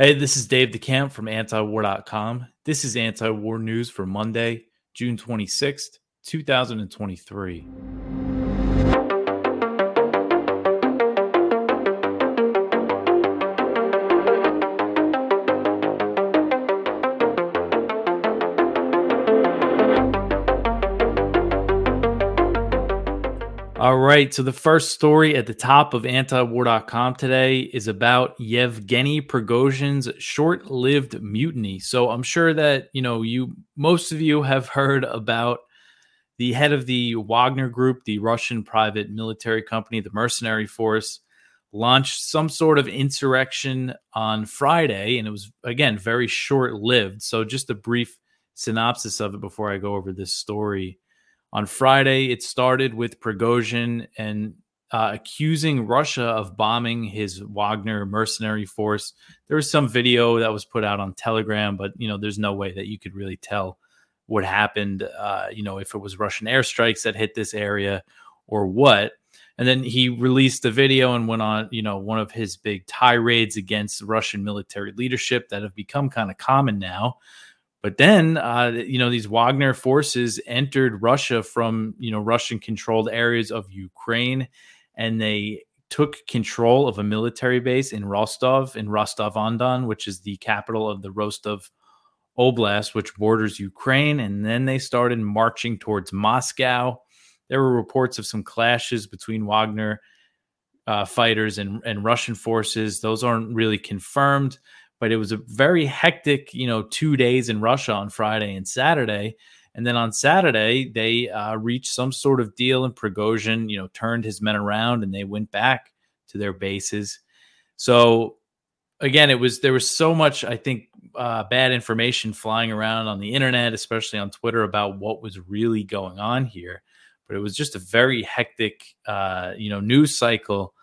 Hey, this is Dave DeCamp from antiwar.com. This is anti-war news for Monday, June 26th, 2023. All right. So the first story at the top of antiwar.com today is about Yevgeny Prigozhin's short-lived mutiny. So I'm sure that, you know, you most of you have heard about the head of the Wagner group, the Russian private military company, the mercenary force, launched some sort of insurrection on Friday and it was again very short-lived. So just a brief synopsis of it before I go over this story. On Friday, it started with Prigozhin and uh, accusing Russia of bombing his Wagner mercenary force. There was some video that was put out on Telegram, but you know, there's no way that you could really tell what happened. Uh, you know, if it was Russian airstrikes that hit this area or what. And then he released the video and went on, you know, one of his big tirades against Russian military leadership that have become kind of common now. But then, uh, you know, these Wagner forces entered Russia from, you know, Russian controlled areas of Ukraine, and they took control of a military base in Rostov, in Rostov on Don, which is the capital of the Rostov Oblast, which borders Ukraine. And then they started marching towards Moscow. There were reports of some clashes between Wagner uh, fighters and, and Russian forces. Those aren't really confirmed but it was a very hectic, you know, two days in Russia on Friday and Saturday. And then on Saturday, they uh, reached some sort of deal, and Prigozhin, you know, turned his men around and they went back to their bases. So again, it was there was so much, I think, uh, bad information flying around on the internet, especially on Twitter, about what was really going on here. But it was just a very hectic, uh, you know, news cycle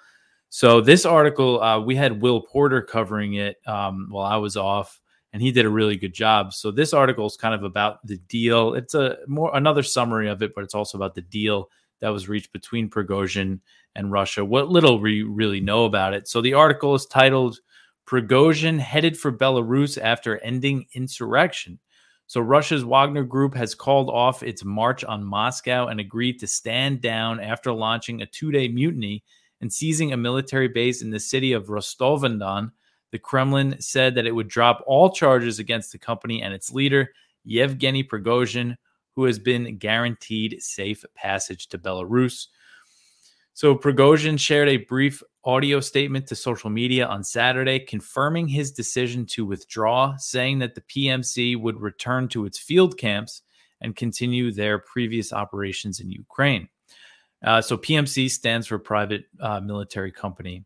so this article, uh, we had Will Porter covering it um, while I was off, and he did a really good job. So this article is kind of about the deal. It's a more another summary of it, but it's also about the deal that was reached between Prigozhin and Russia. What little we really know about it. So the article is titled "Prigozhin headed for Belarus after ending insurrection." So Russia's Wagner Group has called off its march on Moscow and agreed to stand down after launching a two-day mutiny and seizing a military base in the city of Rostov on Don, the Kremlin said that it would drop all charges against the company and its leader, Yevgeny Prigozhin, who has been guaranteed safe passage to Belarus. So Prigozhin shared a brief audio statement to social media on Saturday confirming his decision to withdraw, saying that the PMC would return to its field camps and continue their previous operations in Ukraine. Uh, so PMC stands for Private uh, Military Company.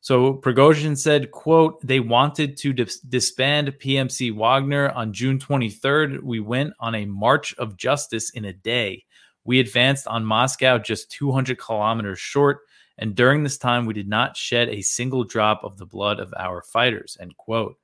So Prigozhin said, quote, they wanted to dis- disband PMC Wagner on June 23rd. We went on a march of justice in a day. We advanced on Moscow just 200 kilometers short. And during this time, we did not shed a single drop of the blood of our fighters, end quote.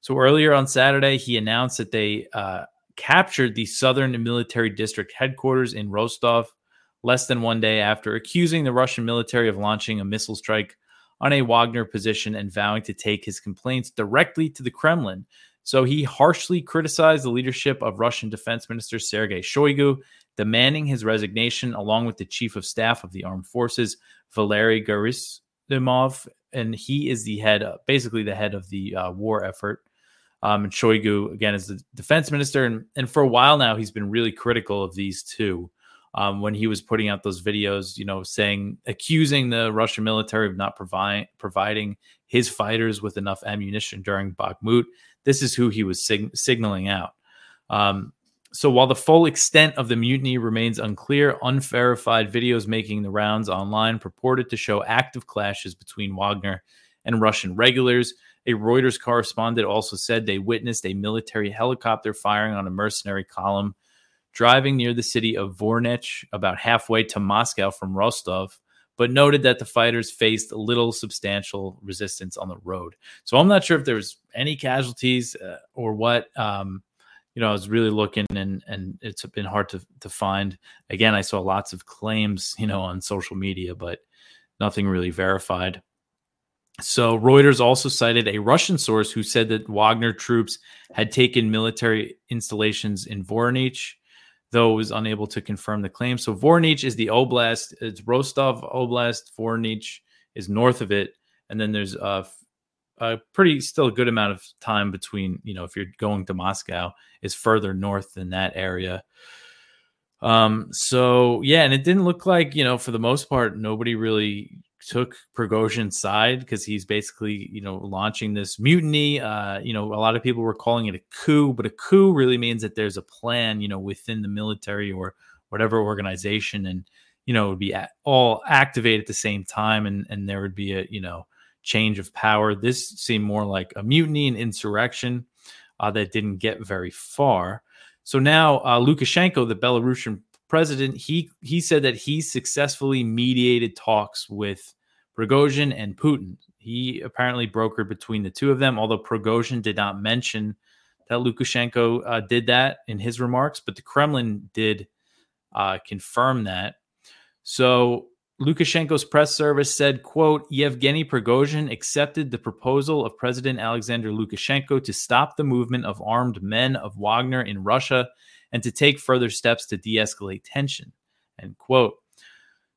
So earlier on Saturday, he announced that they uh, captured the Southern Military District headquarters in Rostov less than one day after accusing the Russian military of launching a missile strike on a Wagner position and vowing to take his complaints directly to the Kremlin. So he harshly criticized the leadership of Russian Defense Minister Sergei Shoigu, demanding his resignation along with the chief of staff of the armed forces, Valery Gerasimov. And he is the head, basically the head of the uh, war effort. Um, and Shoigu, again, is the defense minister. And, and for a while now, he's been really critical of these two um, when he was putting out those videos, you know, saying accusing the Russian military of not provide, providing his fighters with enough ammunition during Bakhmut. This is who he was sig- signaling out. Um, so while the full extent of the mutiny remains unclear, unverified videos making the rounds online purported to show active clashes between Wagner and Russian regulars. A Reuters correspondent also said they witnessed a military helicopter firing on a mercenary column driving near the city of Voronezh, about halfway to Moscow from Rostov, but noted that the fighters faced little substantial resistance on the road. So I'm not sure if there was any casualties uh, or what. Um, you know, I was really looking and and it's been hard to to find. Again, I saw lots of claims, you know, on social media, but nothing really verified. So Reuters also cited a Russian source who said that Wagner troops had taken military installations in Voronezh, was unable to confirm the claim. So Voronezh is the oblast. It's Rostov Oblast. Voronezh is north of it, and then there's a, a pretty still a good amount of time between. You know, if you're going to Moscow, is further north than that area. Um, so yeah, and it didn't look like, you know, for the most part, nobody really took Prigozhin's side because he's basically, you know, launching this mutiny. Uh, you know, a lot of people were calling it a coup, but a coup really means that there's a plan, you know, within the military or whatever organization, and you know, it would be all activated at the same time, and and there would be a, you know, change of power. This seemed more like a mutiny and insurrection uh, that didn't get very far. So now uh, Lukashenko, the Belarusian president, he he said that he successfully mediated talks with Prigozhin and Putin. He apparently brokered between the two of them, although Prigozhin did not mention that Lukashenko uh, did that in his remarks, but the Kremlin did uh, confirm that. So Lukashenko's press service said, quote, Yevgeny Prigozhin accepted the proposal of President Alexander Lukashenko to stop the movement of armed men of Wagner in Russia and to take further steps to de-escalate tension, end quote.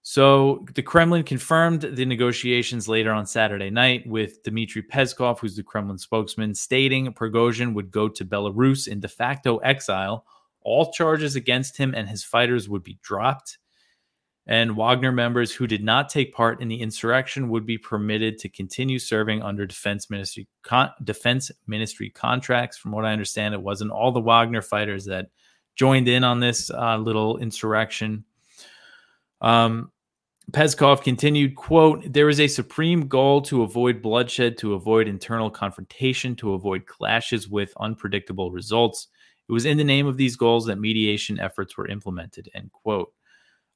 So the Kremlin confirmed the negotiations later on Saturday night with Dmitry Peskov, who's the Kremlin spokesman, stating Prigozhin would go to Belarus in de facto exile. All charges against him and his fighters would be dropped and Wagner members who did not take part in the insurrection would be permitted to continue serving under defense ministry con- defense ministry contracts. From what I understand, it wasn't all the Wagner fighters that joined in on this uh, little insurrection. Um, Peskov continued, quote, there is a supreme goal to avoid bloodshed, to avoid internal confrontation, to avoid clashes with unpredictable results. It was in the name of these goals that mediation efforts were implemented, end quote.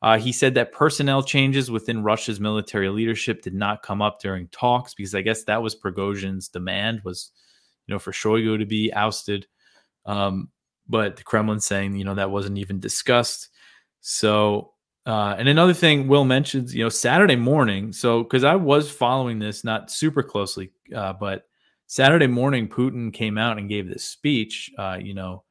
Uh, he said that personnel changes within Russia's military leadership did not come up during talks because I guess that was Prigozhin's demand was, you know, for Shoigu to be ousted. Um, but the Kremlin saying, you know, that wasn't even discussed. So, uh, and another thing Will mentions, you know, Saturday morning. So, because I was following this not super closely, uh, but Saturday morning, Putin came out and gave this speech, uh, you know,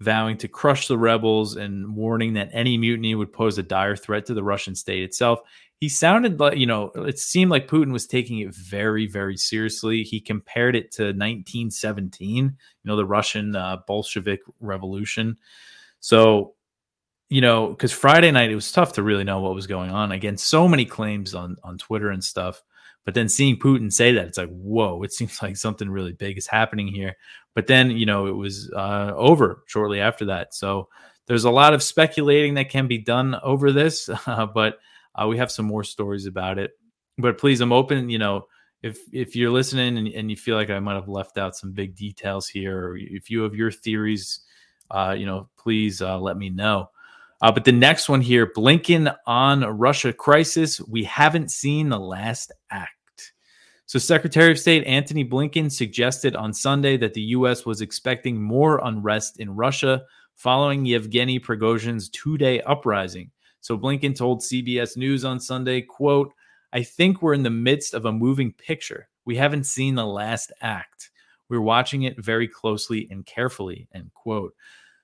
vowing to crush the rebels and warning that any mutiny would pose a dire threat to the Russian state itself. He sounded like, you know, it seemed like Putin was taking it very, very seriously. He compared it to 1917, you know, the Russian uh, Bolshevik Revolution. So, you know, because Friday night it was tough to really know what was going on. Again, so many claims on on Twitter and stuff. But then seeing Putin say that, it's like, whoa, it seems like something really big is happening here. But then, you know, it was uh, over shortly after that. So there's a lot of speculating that can be done over this, uh, but uh, we have some more stories about it. But please, I'm open, you know, if if you're listening and, and you feel like I might have left out some big details here, or if you have your theories, uh, you know, please uh, let me know. Uh, but the next one here, Blinken on Russia crisis. We haven't seen the last act. So, Secretary of State Antony Blinken suggested on Sunday that the U.S. was expecting more unrest in Russia following Yevgeny Prigozhin's two-day uprising. So, Blinken told CBS News on Sunday, "quote I think we're in the midst of a moving picture. We haven't seen the last act. We're watching it very closely and carefully." End quote.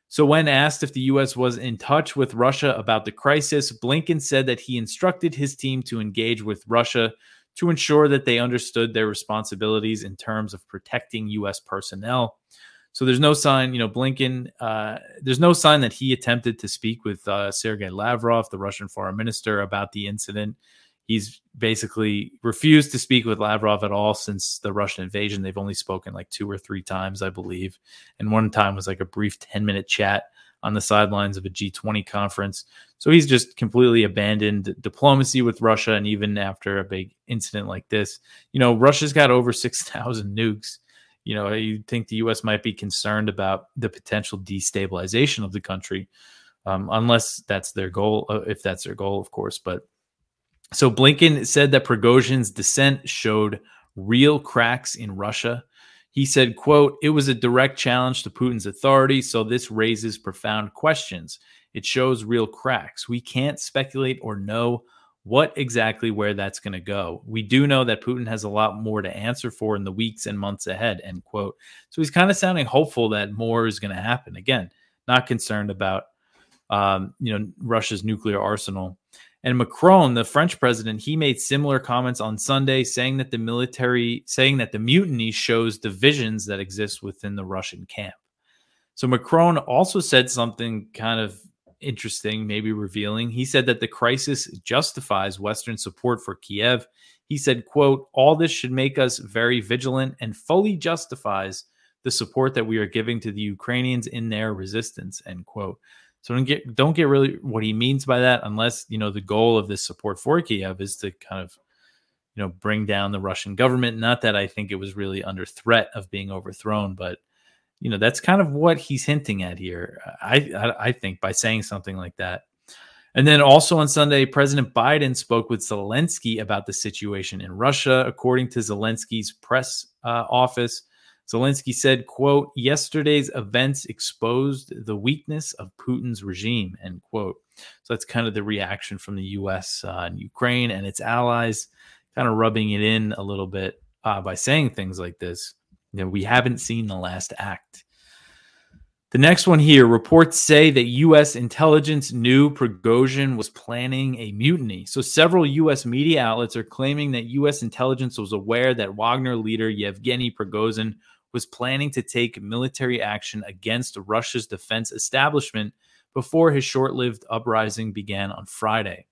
So, when asked if the U.S. was in touch with Russia about the crisis, Blinken said that he instructed his team to engage with Russia to ensure that they understood their responsibilities in terms of protecting U.S. personnel. So, there's no sign, you know, Blinken, uh, there's no sign that he attempted to speak with uh, Sergei Lavrov, the Russian foreign minister, about the incident. He's basically refused to speak with Lavrov at all since the Russian invasion. They've only spoken like two or three times, I believe. And one time was like a brief 10 minute chat on the sidelines of a G20 conference. So he's just completely abandoned diplomacy with Russia. And even after a big incident like this, you know, Russia's got over 6,000 nukes. You know, you think the U.S. might be concerned about the potential destabilization of the country, um, unless that's their goal, uh, if that's their goal, of course. But so Blinken said that Prigozhin's dissent showed real cracks in Russia. He said, quote, it was a direct challenge to Putin's authority, so this raises profound questions. It shows real cracks. We can't speculate or know what exactly where that's going to go. We do know that Putin has a lot more to answer for in the weeks and months ahead, end quote. So he's kind of sounding hopeful that more is going to happen. Again, not concerned about um, you know Russia's nuclear arsenal. And Macron, the French president, he made similar comments on Sunday, saying that the military, saying that the mutiny shows divisions that exist within the Russian camp. So Macron also said something kind of interesting, maybe revealing. He said that the crisis justifies Western support for Kiev. He said, quote, all this should make us very vigilant and fully justifies the support that we are giving to the Ukrainians in their resistance, end quote. So don't get don't get really what he means by that unless, you know, the goal of this support for Kiev is to kind of you know bring down the Russian government. Not that I think it was really under threat of being overthrown, but you know that's kind of what he's hinting at here. I, I, I think by saying something like that. And then also on Sunday, President Biden spoke with Zelensky about the situation in Russia. According to Zelensky's press uh, office, Zelensky said, "quote Yesterday's events exposed the weakness of Putin's regime." End quote. So that's kind of the reaction from the U.S. Uh, and Ukraine and its allies, kind of rubbing it in a little bit uh, by saying things like this. You know, we haven't seen the last act. The next one here reports say that U.S. intelligence knew Prigozhin was planning a mutiny. So, several U.S. media outlets are claiming that U.S. intelligence was aware that Wagner leader Yevgeny Prigozhin was planning to take military action against Russia's defense establishment before his short lived uprising began on Friday.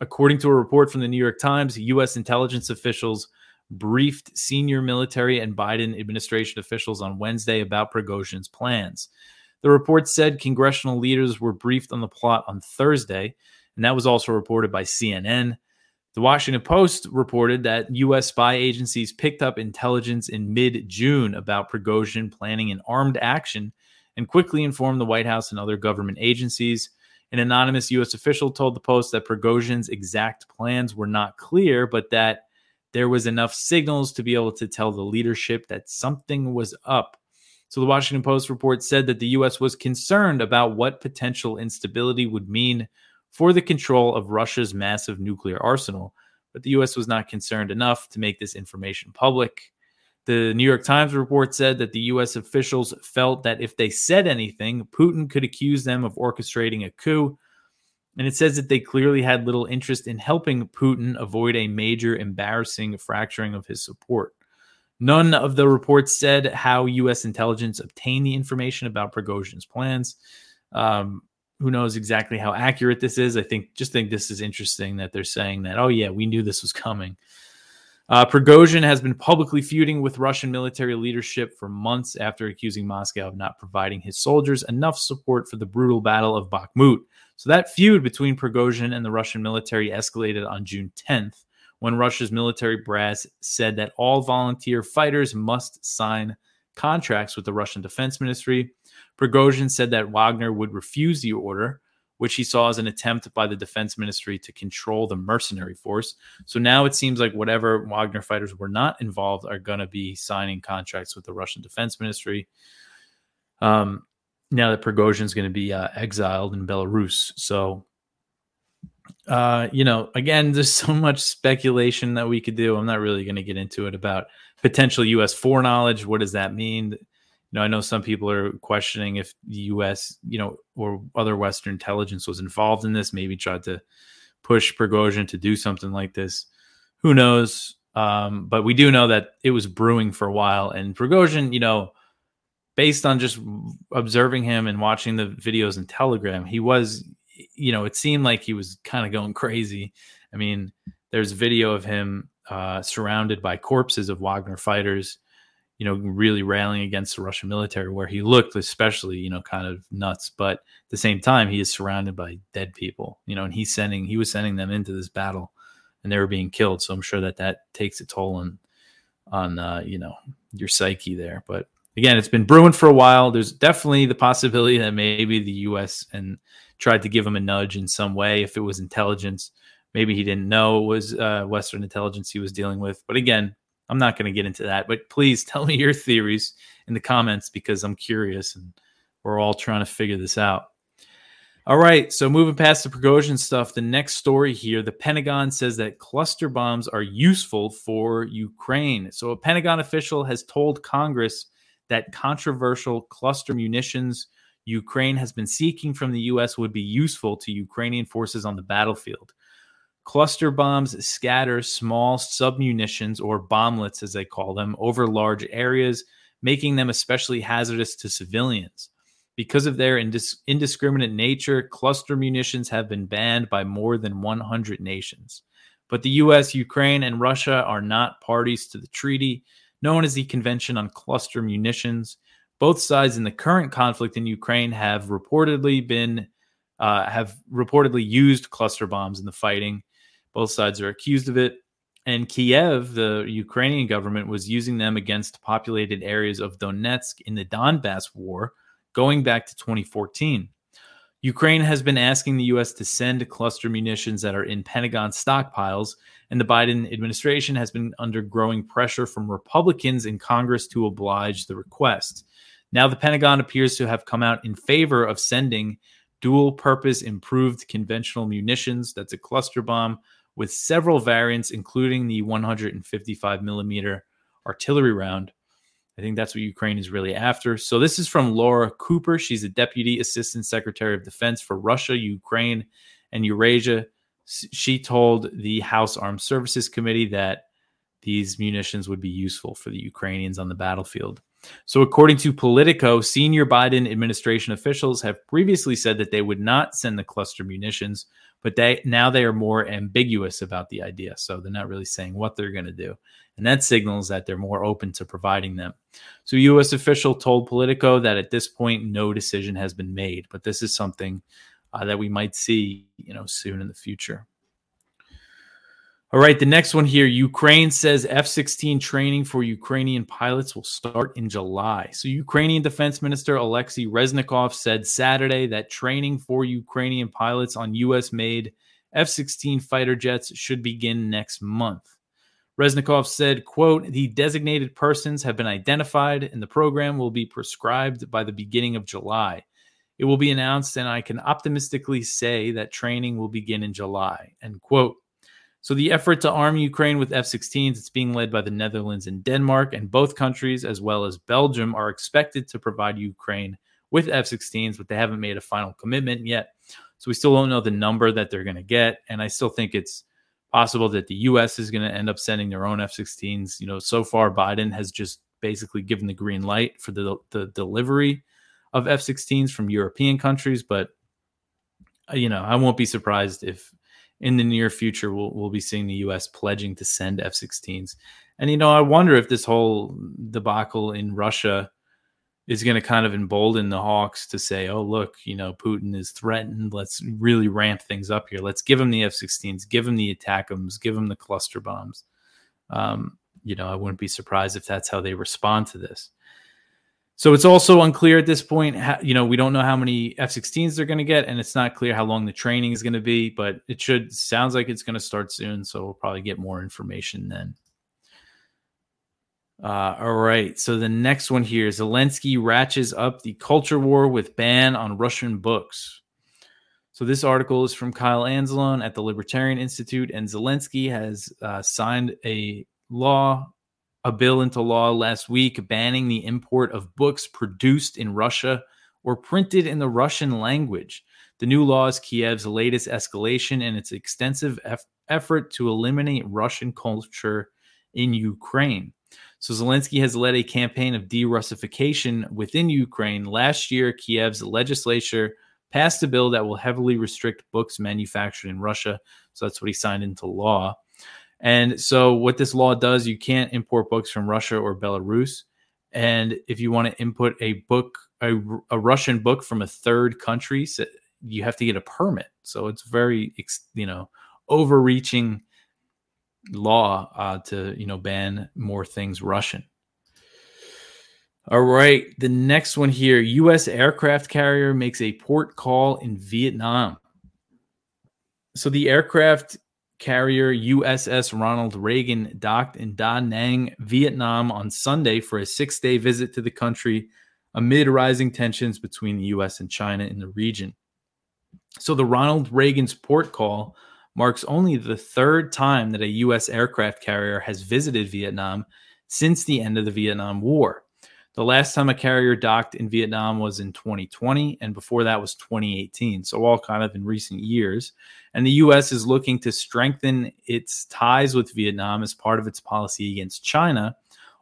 According to a report from the New York Times, U.S. intelligence officials briefed senior military and Biden administration officials on Wednesday about Prigozhin's plans. The report said congressional leaders were briefed on the plot on Thursday, and that was also reported by CNN. The Washington Post reported that U.S. spy agencies picked up intelligence in mid June about Prigozhin planning an armed action and quickly informed the White House and other government agencies. An anonymous U.S. official told the Post that Prigozhin's exact plans were not clear, but that there was enough signals to be able to tell the leadership that something was up. So the Washington Post report said that the U.S. was concerned about what potential instability would mean for the control of Russia's massive nuclear arsenal, but the U.S. was not concerned enough to make this information public. The New York Times report said that the U.S. officials felt that if they said anything, Putin could accuse them of orchestrating a coup and it says that they clearly had little interest in helping Putin avoid a major embarrassing fracturing of his support. None of the reports said how U.S. intelligence obtained the information about Prigozhin's plans. Um, who knows exactly how accurate this is? I think just think this is interesting that they're saying that. Oh yeah, we knew this was coming. Uh, Prigozhin has been publicly feuding with Russian military leadership for months after accusing Moscow of not providing his soldiers enough support for the brutal Battle of Bakhmut. So that feud between Prigozhin and the Russian military escalated on June 10th when Russia's military brass said that all volunteer fighters must sign contracts with the Russian Defense Ministry. Prigozhin said that Wagner would refuse the order, which he saw as an attempt by the Defense Ministry to control the mercenary force. So now it seems like whatever Wagner fighters were not involved are going to be signing contracts with the Russian Defense Ministry. Um, now that Prigozhin is going to be uh, exiled in Belarus. So, uh, you know, again, there's so much speculation that we could do. I'm not really going to get into it about potential U.S. foreknowledge. What does that mean? You know, I know some people are questioning if the U.S., you know, or other Western intelligence was involved in this, maybe tried to push Prigozhin to do something like this. Who knows? Um, but we do know that it was brewing for a while, and Prigozhin, you know, based on just observing him and watching the videos in Telegram, he was, you know, it seemed like he was kind of going crazy. I mean, there's video of him uh, surrounded by corpses of Wagner fighters, you know, really railing against the Russian military, where he looked especially, you know, kind of nuts. But at the same time, he is surrounded by dead people, you know, and he's sending, he was sending them into this battle, and they were being killed. So I'm sure that that takes a toll on, on, uh, you know, your psyche there. But again, it's been brewing for a while. There's definitely the possibility that maybe the U.S. and tried to give him a nudge in some way if it was intelligence. Maybe he didn't know it was uh, Western intelligence he was dealing with. But again, I'm not going to get into that. But please tell me your theories in the comments because I'm curious and we're all trying to figure this out. All right, so moving past the Prigozhin stuff, the next story here the Pentagon says that cluster bombs are useful for Ukraine. So, a Pentagon official has told Congress that controversial cluster munitions Ukraine has been seeking from the U.S. would be useful to Ukrainian forces on the battlefield. Cluster bombs scatter small submunitions or bomblets, as they call them, over large areas, making them especially hazardous to civilians. Because of their indis- indiscriminate nature, cluster munitions have been banned by more than 100 nations. But the US, Ukraine, and Russia are not parties to the treaty known as the Convention on Cluster Munitions. Both sides in the current conflict in Ukraine have reportedly been uh, have reportedly used cluster bombs in the fighting. Both sides are accused of it. And Kiev, the Ukrainian government, was using them against populated areas of Donetsk in the Donbass war, going back to 2014. Ukraine has been asking the U.S. to send cluster munitions that are in Pentagon stockpiles, and the Biden administration has been under growing pressure from Republicans in Congress to oblige the request. Now, the Pentagon appears to have come out in favor of sending dual purpose improved conventional munitions that's a cluster bomb with several variants, including the 155 millimeter artillery round. I think that's what Ukraine is really after. So this is from Laura Cooper. She's a deputy assistant secretary of defense for Russia, Ukraine, and Eurasia. She told the House Armed Services Committee that these munitions would be useful for the Ukrainians on the battlefield. So, according to Politico, senior Biden administration officials have previously said that they would not send the cluster munitions, but they now they are more ambiguous about the idea. So they're not really saying what they're going to do, and that signals that they're more open to providing them. So, U.S. official told Politico that at this point no decision has been made, but this is something uh, that we might see, you know, soon in the future. All right, the next one here Ukraine says F 16 training for Ukrainian pilots will start in July. So, Ukrainian Defense Minister Alexei Reznikov said Saturday that training for Ukrainian pilots on US made F 16 fighter jets should begin next month. Reznikov said, quote, the designated persons have been identified and the program will be prescribed by the beginning of July. It will be announced and I can optimistically say that training will begin in July, end quote. So the effort to arm Ukraine with F-16s it's being led by the Netherlands and Denmark, and both countries, as well as Belgium, are expected to provide Ukraine with F-16s, but they haven't made a final commitment yet. So we still don't know the number that they're going to get, and I still think it's possible that the U.S. is going to end up sending their own F-16s. You know, so far Biden has just basically given the green light for the the delivery of F-16s from European countries, but uh, you know, I won't be surprised if in the near future we'll, we'll be seeing the U.S. pledging to send F-16s. And you know, I wonder if this whole debacle in Russia is going to kind of embolden the Hawks to say, "Oh, look, you know, Putin is threatened. Let's really ramp things up here. Let's give him the F-16s, give him the ATACMS, give him the cluster bombs." Um, you know, I wouldn't be surprised if that's how they respond to this. So it's also unclear at this point. How, you know, we don't know how many F-16s they're going to get, and it's not clear how long the training is going to be. But it should sounds like it's going to start soon, so we'll probably get more information then. Uh, all right. So the next one here: Zelensky ratchets up the culture war with ban on Russian books. So this article is from Kyle Anzalone at the Libertarian Institute, and Zelensky has uh, signed a law a bill into law last week banning the import of books produced in Russia or printed in the Russian language. The new law is Kiev's latest escalation in its extensive eff- effort to eliminate Russian culture in Ukraine. So Zelensky has led a campaign of de-Russification within Ukraine. Last year, Kiev's legislature passed a bill that will heavily restrict books manufactured in Russia. So that's what he signed into law. And so, what this law does, you can't import books from Russia or Belarus. And if you want to input a book, a, a Russian book from a third country, you have to get a permit. So it's very, you know, overreaching law uh, to you know ban more things Russian. All right, the next one here: U.S. aircraft carrier makes a port call in Vietnam. So the aircraft carrier USS Ronald Reagan docked in Da Nang, Vietnam on Sunday for a six day visit to the country amid rising tensions between the US and China in the region. So the Ronald Reagan's port call marks only the third time that a U.S. aircraft carrier has visited Vietnam since the end of the Vietnam War. The last time a carrier docked in Vietnam was in 2020, and before that was 2018. So, all kind of in recent years. And the U.S. is looking to strengthen its ties with Vietnam as part of its policy against China.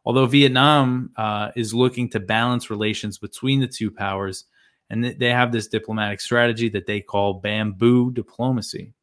Although Vietnam uh, is looking to balance relations between the two powers, and they have this diplomatic strategy that they call bamboo diplomacy.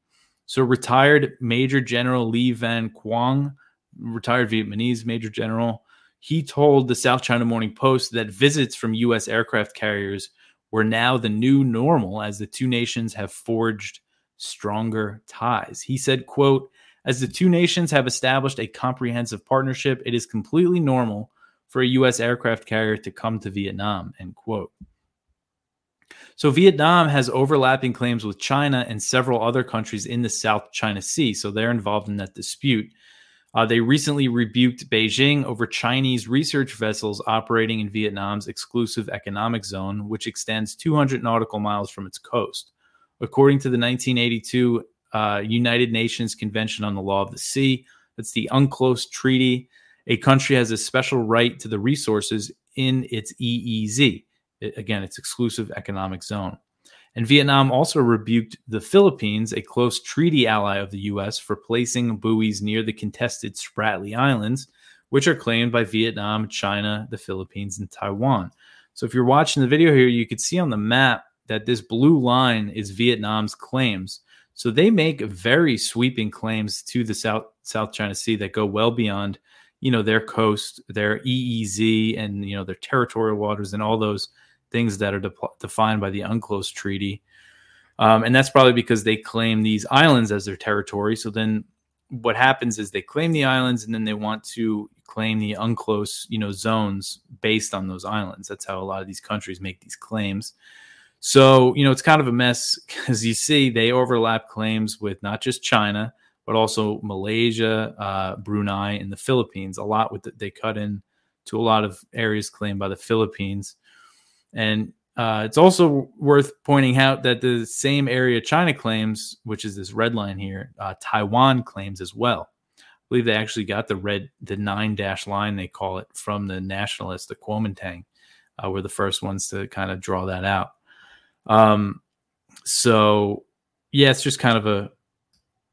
So, retired Major General Lee Van Quang, retired Vietnamese Major General, he told the South China Morning Post that visits from U.S. aircraft carriers were now the new normal as the two nations have forged stronger ties. He said, quote, as the two nations have established a comprehensive partnership, it is completely normal for a U.S. aircraft carrier to come to Vietnam, end quote. So Vietnam has overlapping claims with China and several other countries in the South China Sea. So they're involved in that dispute. Uh, they recently rebuked Beijing over Chinese research vessels operating in Vietnam's exclusive economic zone, which extends 200 nautical miles from its coast. According to the 1982 uh, United Nations Convention on the Law of the Sea, that's the UNCLOS Treaty, a country has a special right to the resources in its EEZ. It, again, its exclusive economic zone. And Vietnam also rebuked the Philippines, a close treaty ally of the U.S., for placing buoys near the contested Spratly Islands, which are claimed by Vietnam, China, the Philippines, and Taiwan. So if you're watching the video here, you could see on the map that this blue line is Vietnam's claims. So they make very sweeping claims to the South South China Sea that go well beyond, you know, their coast, their EEZ, and you know their territorial waters, and all those things that are de- defined by the UNCLOS Treaty. Um, and that's probably because they claim these islands as their territory. So then what happens is they claim the islands and then they want to claim the UNCLOS, you know, zones based on those islands. That's how a lot of these countries make these claims. So, you know, it's kind of a mess because you see they overlap claims with not just China, but also Malaysia, uh, Brunei, and the Philippines. A lot with the, they cut in to a lot of areas claimed by the Philippines. And uh, it's also worth pointing out that the same area China claims, which is this red line here, uh, Taiwan claims as well. I believe they actually got the red, the nine dash line, they call it, from the nationalists, the Kuomintang, uh, were the first ones to kind of draw that out. Um, so, yeah, it's just kind of a,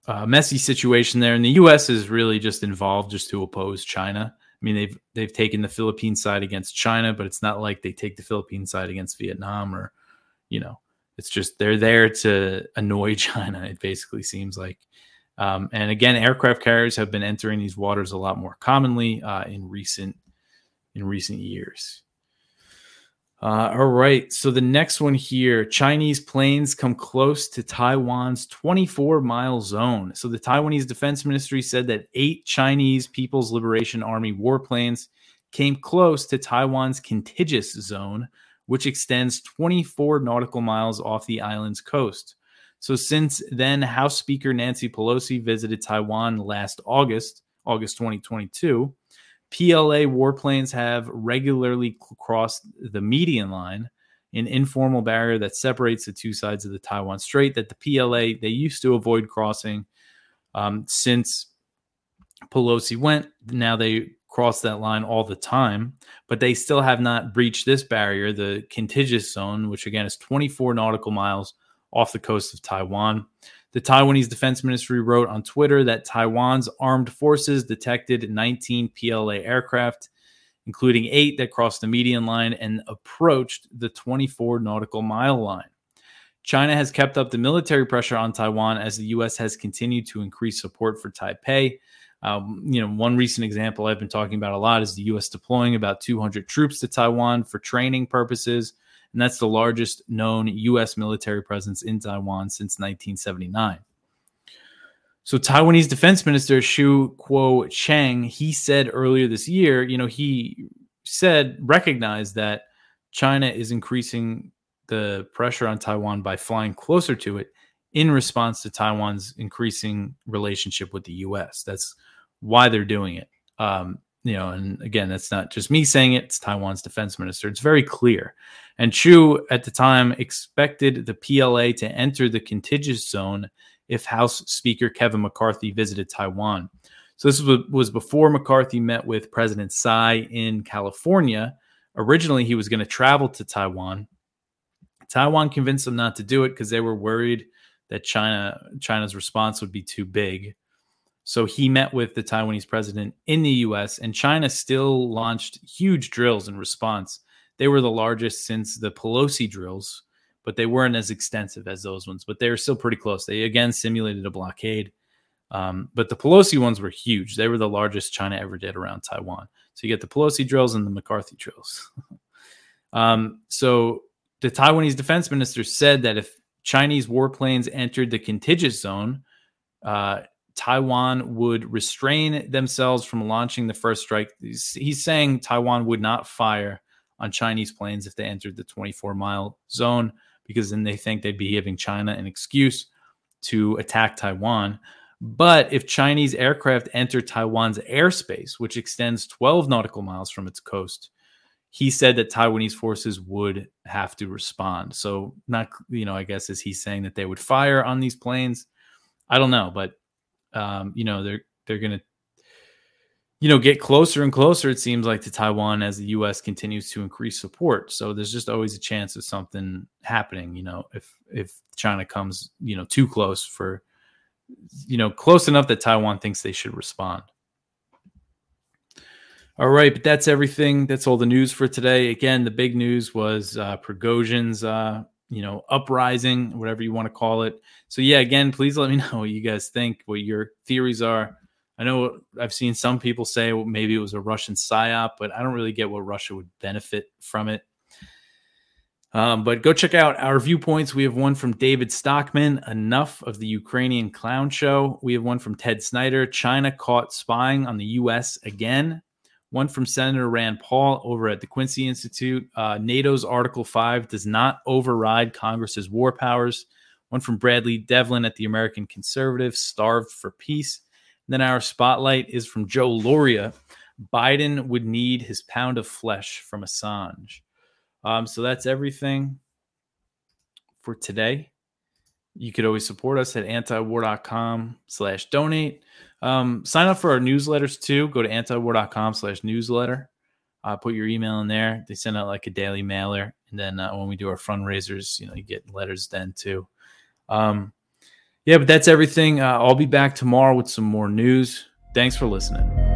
a messy situation there. And the U.S. is really just involved just to oppose China. I mean, they've they've taken the Philippine side against China, but it's not like they take the Philippine side against Vietnam or, you know, it's just they're there to annoy China. It basically seems like. Um, and again, aircraft carriers have been entering these waters a lot more commonly uh, in recent in recent years. Uh, all right. So the next one here Chinese planes come close to Taiwan's 24 mile zone. So the Taiwanese Defense Ministry said that eight Chinese People's Liberation Army warplanes came close to Taiwan's contiguous zone, which extends 24 nautical miles off the island's coast. So since then, House Speaker Nancy Pelosi visited Taiwan last August, August 2022 PLA warplanes have regularly crossed the median line, an informal barrier that separates the two sides of the Taiwan Strait that the PLA they used to avoid crossing. Um, since Pelosi went, now they cross that line all the time, but they still have not breached this barrier, the contiguous zone, which again is 24 nautical miles off the coast of Taiwan. The Taiwanese Defense Ministry wrote on Twitter that Taiwan's armed forces detected 19 PLA aircraft, including eight that crossed the median line and approached the 24 nautical mile line. China has kept up the military pressure on Taiwan as the U.S. has continued to increase support for Taipei. Um, you know, one recent example I've been talking about a lot is the U.S. deploying about 200 troops to Taiwan for training purposes and that's the largest known U.S. military presence in Taiwan since 1979. So Taiwanese Defense Minister Chiu Kuo-cheng, he said earlier this year, you know, he said recognized that China is increasing the pressure on Taiwan by flying closer to it in response to Taiwan's increasing relationship with the U.S. That's why they're doing it. Um, you know, and again, that's not just me saying it, it's Taiwan's defense minister. It's very clear. And Chiu at the time expected the PLA to enter the contiguous zone if House Speaker Kevin McCarthy visited Taiwan. So this was before McCarthy met with President Tsai in California. Originally, he was going to travel to Taiwan. Taiwan convinced him not to do it because they were worried that China China's response would be too big. So he met with the Taiwanese president in the US, and China still launched huge drills in response. They were the largest since the Pelosi drills, but they weren't as extensive as those ones, but they were still pretty close. They again simulated a blockade. Um, but the Pelosi ones were huge. They were the largest China ever did around Taiwan. So you get the Pelosi drills and the McCarthy drills. um, so the Taiwanese defense minister said that if Chinese warplanes entered the contiguous zone, uh, Taiwan would restrain themselves from launching the first strike. He's, he's, saying Taiwan would not fire on Chinese planes if they entered the 24 mile zone because then they think they'd be giving China an excuse to attack Taiwan. But if Chinese aircraft enter Taiwan's airspace, which extends 12 nautical miles from its coast, he said that Taiwanese forces would have to respond. So, not, you know, I guess is he saying that they would fire on these planes? I don't know, but um, you know, they're they're going to you know get closer and closer it seems like to Taiwan as the US continues to increase support. So there's just always a chance of something happening, you know, if if China comes, you know, too close for you know, close enough that Taiwan thinks they should respond. All right, but that's everything. That's all the news for today. Again, the big news was uh, Prigozhin's, uh, you know, uprising, whatever you want to call it. So yeah, again, please let me know what you guys think, what your theories are. I know I've seen some people say well, maybe it was a Russian psyop, but I don't really get what Russia would benefit from it. Um, but go check out our viewpoints. We have one from David Stockman, Enough of the Ukrainian Clown Show. We have one from Ted Snyder, China caught spying on the U.S. again one from Senator Rand Paul over at the Quincy Institute. Uh, NATO's Article 5 does not override Congress's war powers. One from Bradley Devlin at the American Conservative, Starved for Peace. And then our spotlight is from Joe Lauria. Biden would need his pound of flesh from Assange. Um, so that's everything for today. You could always support us at antiwar.com slash donate. Um, sign up for our newsletters too. Go to antiwar.com slash newsletter. Uh, put your email in there. They send out like a daily mailer. And then uh, when we do our fundraisers, you know, you get letters then too. Um, yeah, but that's everything. Uh, I'll be back tomorrow with some more news. Thanks for listening.